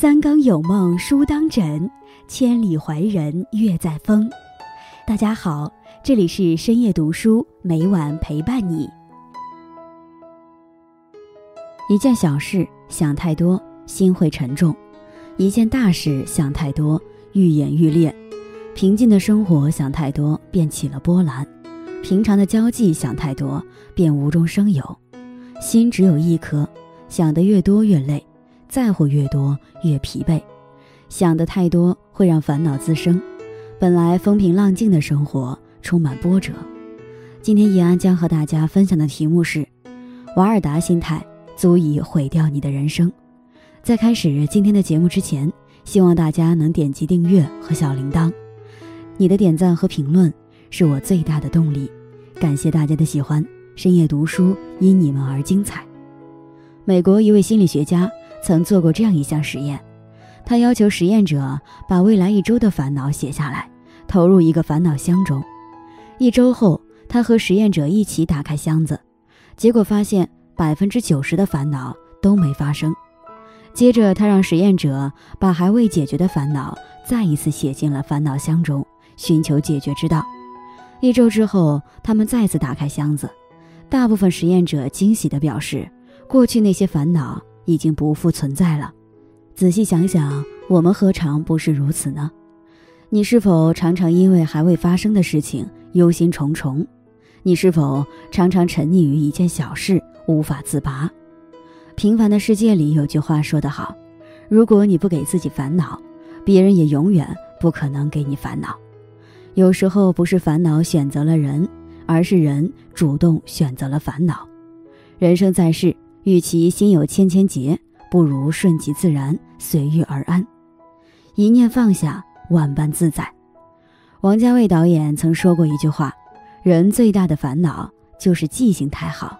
三更有梦书当枕，千里怀人月在风。大家好，这里是深夜读书，每晚陪伴你。一件小事想太多，心会沉重；一件大事想太多，愈演愈烈。平静的生活想太多，便起了波澜；平常的交际想太多，便无中生有。心只有一颗，想得越多越累。在乎越多越疲惫，想的太多会让烦恼滋生。本来风平浪静的生活充满波折。今天易安将和大家分享的题目是：瓦尔达心态足以毁掉你的人生。在开始今天的节目之前，希望大家能点击订阅和小铃铛。你的点赞和评论是我最大的动力。感谢大家的喜欢，深夜读书因你们而精彩。美国一位心理学家。曾做过这样一项实验，他要求实验者把未来一周的烦恼写下来，投入一个烦恼箱中。一周后，他和实验者一起打开箱子，结果发现百分之九十的烦恼都没发生。接着，他让实验者把还未解决的烦恼再一次写进了烦恼箱中，寻求解决之道。一周之后，他们再次打开箱子，大部分实验者惊喜地表示，过去那些烦恼。已经不复存在了。仔细想想，我们何尝不是如此呢？你是否常常因为还未发生的事情忧心忡忡？你是否常常沉溺于一件小事无法自拔？平凡的世界里有句话说得好：如果你不给自己烦恼，别人也永远不可能给你烦恼。有时候不是烦恼选择了人，而是人主动选择了烦恼。人生在世。与其心有千千结，不如顺其自然，随遇而安。一念放下，万般自在。王家卫导演曾说过一句话：“人最大的烦恼就是记性太好。”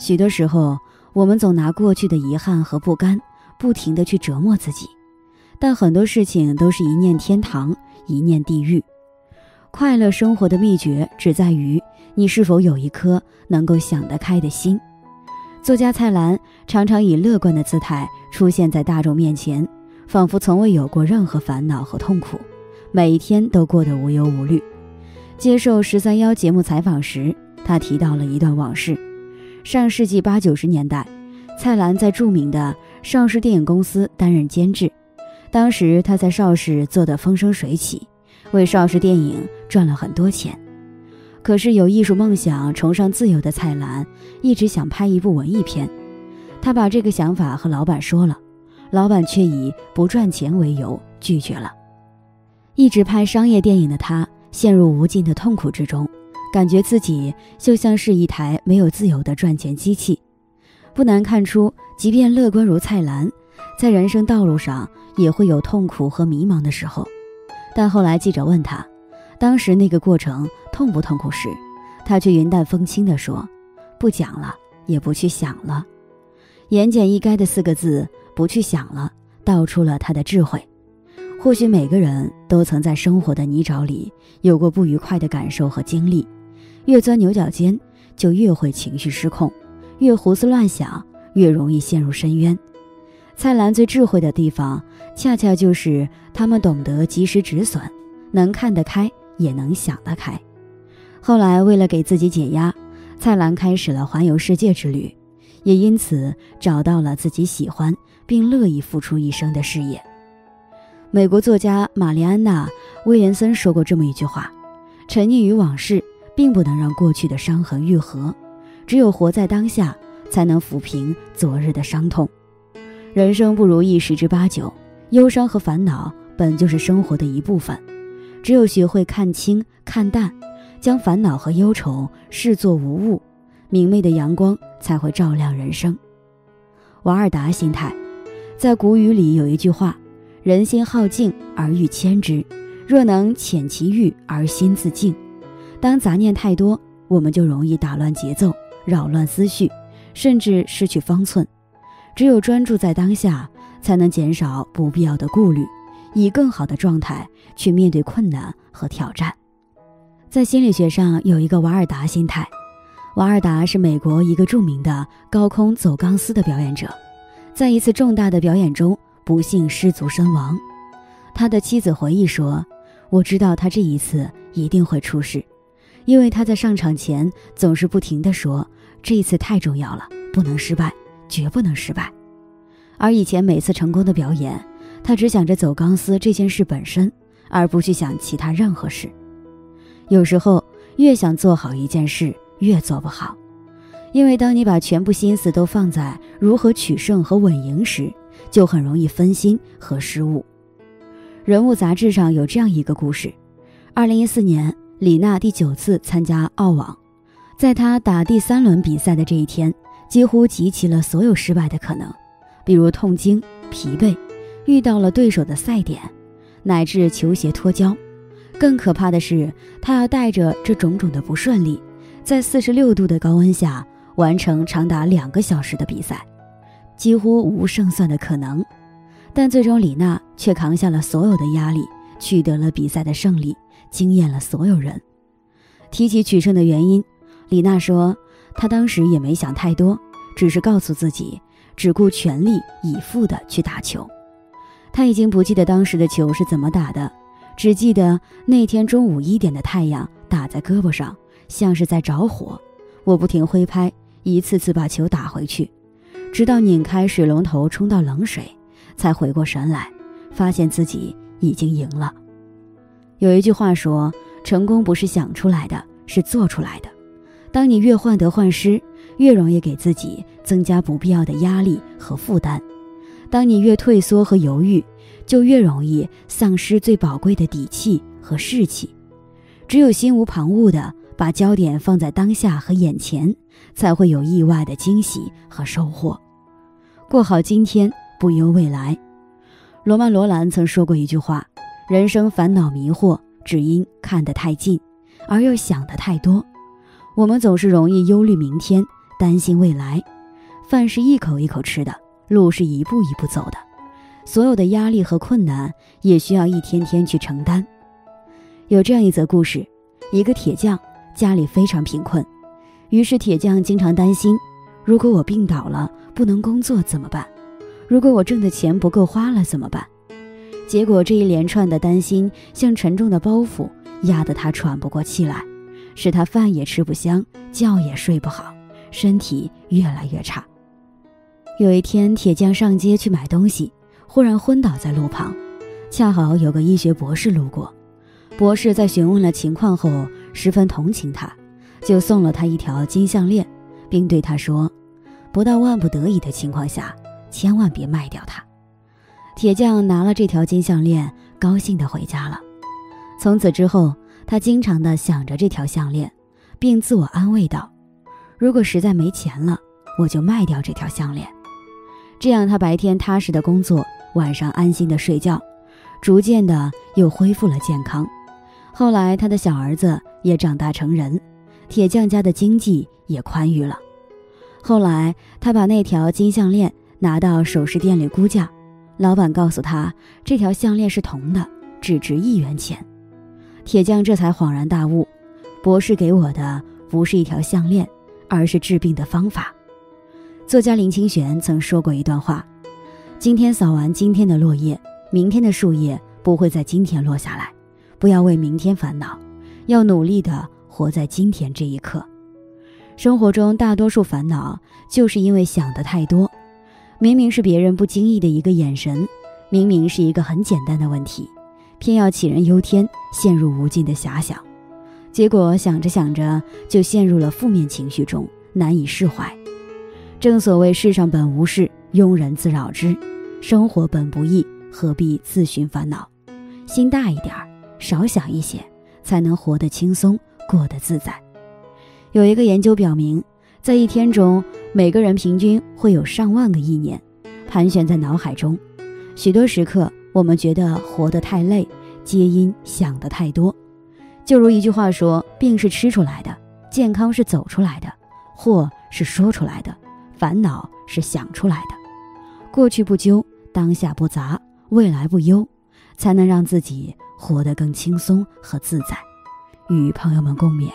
许多时候，我们总拿过去的遗憾和不甘，不停地去折磨自己。但很多事情都是一念天堂，一念地狱。快乐生活的秘诀，只在于你是否有一颗能够想得开的心。作家蔡澜常常以乐观的姿态出现在大众面前，仿佛从未有过任何烦恼和痛苦，每一天都过得无忧无虑。接受十三幺节目采访时，他提到了一段往事：上世纪八九十年代，蔡澜在著名的邵氏电影公司担任监制，当时他在邵氏做得风生水起，为邵氏电影赚了很多钱。可是有艺术梦想、崇尚自由的蔡澜，一直想拍一部文艺片。他把这个想法和老板说了，老板却以不赚钱为由拒绝了。一直拍商业电影的他，陷入无尽的痛苦之中，感觉自己就像是一台没有自由的赚钱机器。不难看出，即便乐观如蔡澜，在人生道路上也会有痛苦和迷茫的时候。但后来记者问他。当时那个过程痛不痛苦时，他却云淡风轻地说：“不讲了，也不去想了。”言简意赅的四个字“不去想了”，道出了他的智慧。或许每个人都曾在生活的泥沼里有过不愉快的感受和经历，越钻牛角尖，就越会情绪失控，越胡思乱想，越容易陷入深渊。蔡澜最智慧的地方，恰恰就是他们懂得及时止损，能看得开。也能想得开。后来，为了给自己解压，蔡澜开始了环游世界之旅，也因此找到了自己喜欢并乐意付出一生的事业。美国作家玛丽安娜·威廉森说过这么一句话：“沉溺于往事，并不能让过去的伤痕愈合，只有活在当下，才能抚平昨日的伤痛。人生不如意十之八九，忧伤和烦恼本就是生活的一部分。”只有学会看清、看淡，将烦恼和忧愁视作无物，明媚的阳光才会照亮人生。瓦尔达心态，在古语里有一句话：“人心好静而欲牵之，若能遣其欲而心自静。”当杂念太多，我们就容易打乱节奏，扰乱思绪，甚至失去方寸。只有专注在当下，才能减少不必要的顾虑。以更好的状态去面对困难和挑战，在心理学上有一个瓦尔达心态。瓦尔达是美国一个著名的高空走钢丝的表演者，在一次重大的表演中，不幸失足身亡。他的妻子回忆说：“我知道他这一次一定会出事，因为他在上场前总是不停地说：‘这一次太重要了，不能失败，绝不能失败。’而以前每次成功的表演，他只想着走钢丝这件事本身，而不去想其他任何事。有时候，越想做好一件事，越做不好，因为当你把全部心思都放在如何取胜和稳赢时，就很容易分心和失误。人物杂志上有这样一个故事：，二零一四年，李娜第九次参加澳网，在她打第三轮比赛的这一天，几乎集齐了所有失败的可能，比如痛经、疲惫，遇到了对手的赛点，乃至球鞋脱胶。更可怕的是，她要带着这种种的不顺利，在四十六度的高温下完成长达两个小时的比赛，几乎无胜算的可能。但最终，李娜却扛下了所有的压力，取得了比赛的胜利，惊艳了所有人。提起取胜的原因，李娜说：“她当时也没想太多，只是告诉自己，只顾全力以赴地去打球。她已经不记得当时的球是怎么打的，只记得那天中午一点的太阳打在胳膊上，像是在着火。我不停挥拍，一次次把球打回去，直到拧开水龙头冲到冷水。”才回过神来，发现自己已经赢了。有一句话说：“成功不是想出来的，是做出来的。”当你越患得患失，越容易给自己增加不必要的压力和负担；当你越退缩和犹豫，就越容易丧失最宝贵的底气和士气。只有心无旁骛的把焦点放在当下和眼前，才会有意外的惊喜和收获。过好今天。不忧未来。罗曼·罗兰曾说过一句话：“人生烦恼迷惑，只因看得太近，而又想得太多。我们总是容易忧虑明天，担心未来。饭是一口一口吃的，路是一步一步走的。所有的压力和困难，也需要一天天去承担。”有这样一则故事：一个铁匠家里非常贫困，于是铁匠经常担心：如果我病倒了，不能工作怎么办？如果我挣的钱不够花了怎么办？结果这一连串的担心像沉重的包袱，压得他喘不过气来，使他饭也吃不香，觉也睡不好，身体越来越差。有一天，铁匠上街去买东西，忽然昏倒在路旁，恰好有个医学博士路过。博士在询问了情况后，十分同情他，就送了他一条金项链，并对他说：“不到万不得已的情况下。”千万别卖掉它。铁匠拿了这条金项链，高兴地回家了。从此之后，他经常地想着这条项链，并自我安慰道：“如果实在没钱了，我就卖掉这条项链。这样，他白天踏实的工作，晚上安心的睡觉，逐渐的又恢复了健康。后来，他的小儿子也长大成人，铁匠家的经济也宽裕了。后来，他把那条金项链。拿到首饰店里估价，老板告诉他这条项链是铜的，只值一元钱。铁匠这才恍然大悟，博士给我的不是一条项链，而是治病的方法。作家林清玄曾说过一段话：今天扫完今天的落叶，明天的树叶不会在今天落下来。不要为明天烦恼，要努力的活在今天这一刻。生活中大多数烦恼，就是因为想的太多。明明是别人不经意的一个眼神，明明是一个很简单的问题，偏要杞人忧天，陷入无尽的遐想，结果想着想着就陷入了负面情绪中，难以释怀。正所谓世上本无事，庸人自扰之；生活本不易，何必自寻烦恼？心大一点，少想一些，才能活得轻松，过得自在。有一个研究表明。在一天中，每个人平均会有上万个意念盘旋在脑海中。许多时刻，我们觉得活得太累，皆因想得太多。就如一句话说：“病是吃出来的，健康是走出来的，祸是说出来的，烦恼是想出来的。过去不究，当下不杂，未来不忧，才能让自己活得更轻松和自在。”与朋友们共勉。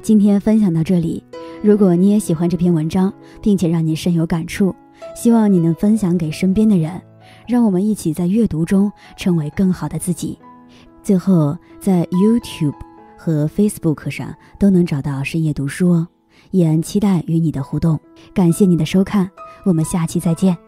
今天分享到这里，如果你也喜欢这篇文章，并且让你深有感触，希望你能分享给身边的人，让我们一起在阅读中成为更好的自己。最后，在 YouTube 和 Facebook 上都能找到深夜读书哦，也期待与你的互动。感谢你的收看，我们下期再见。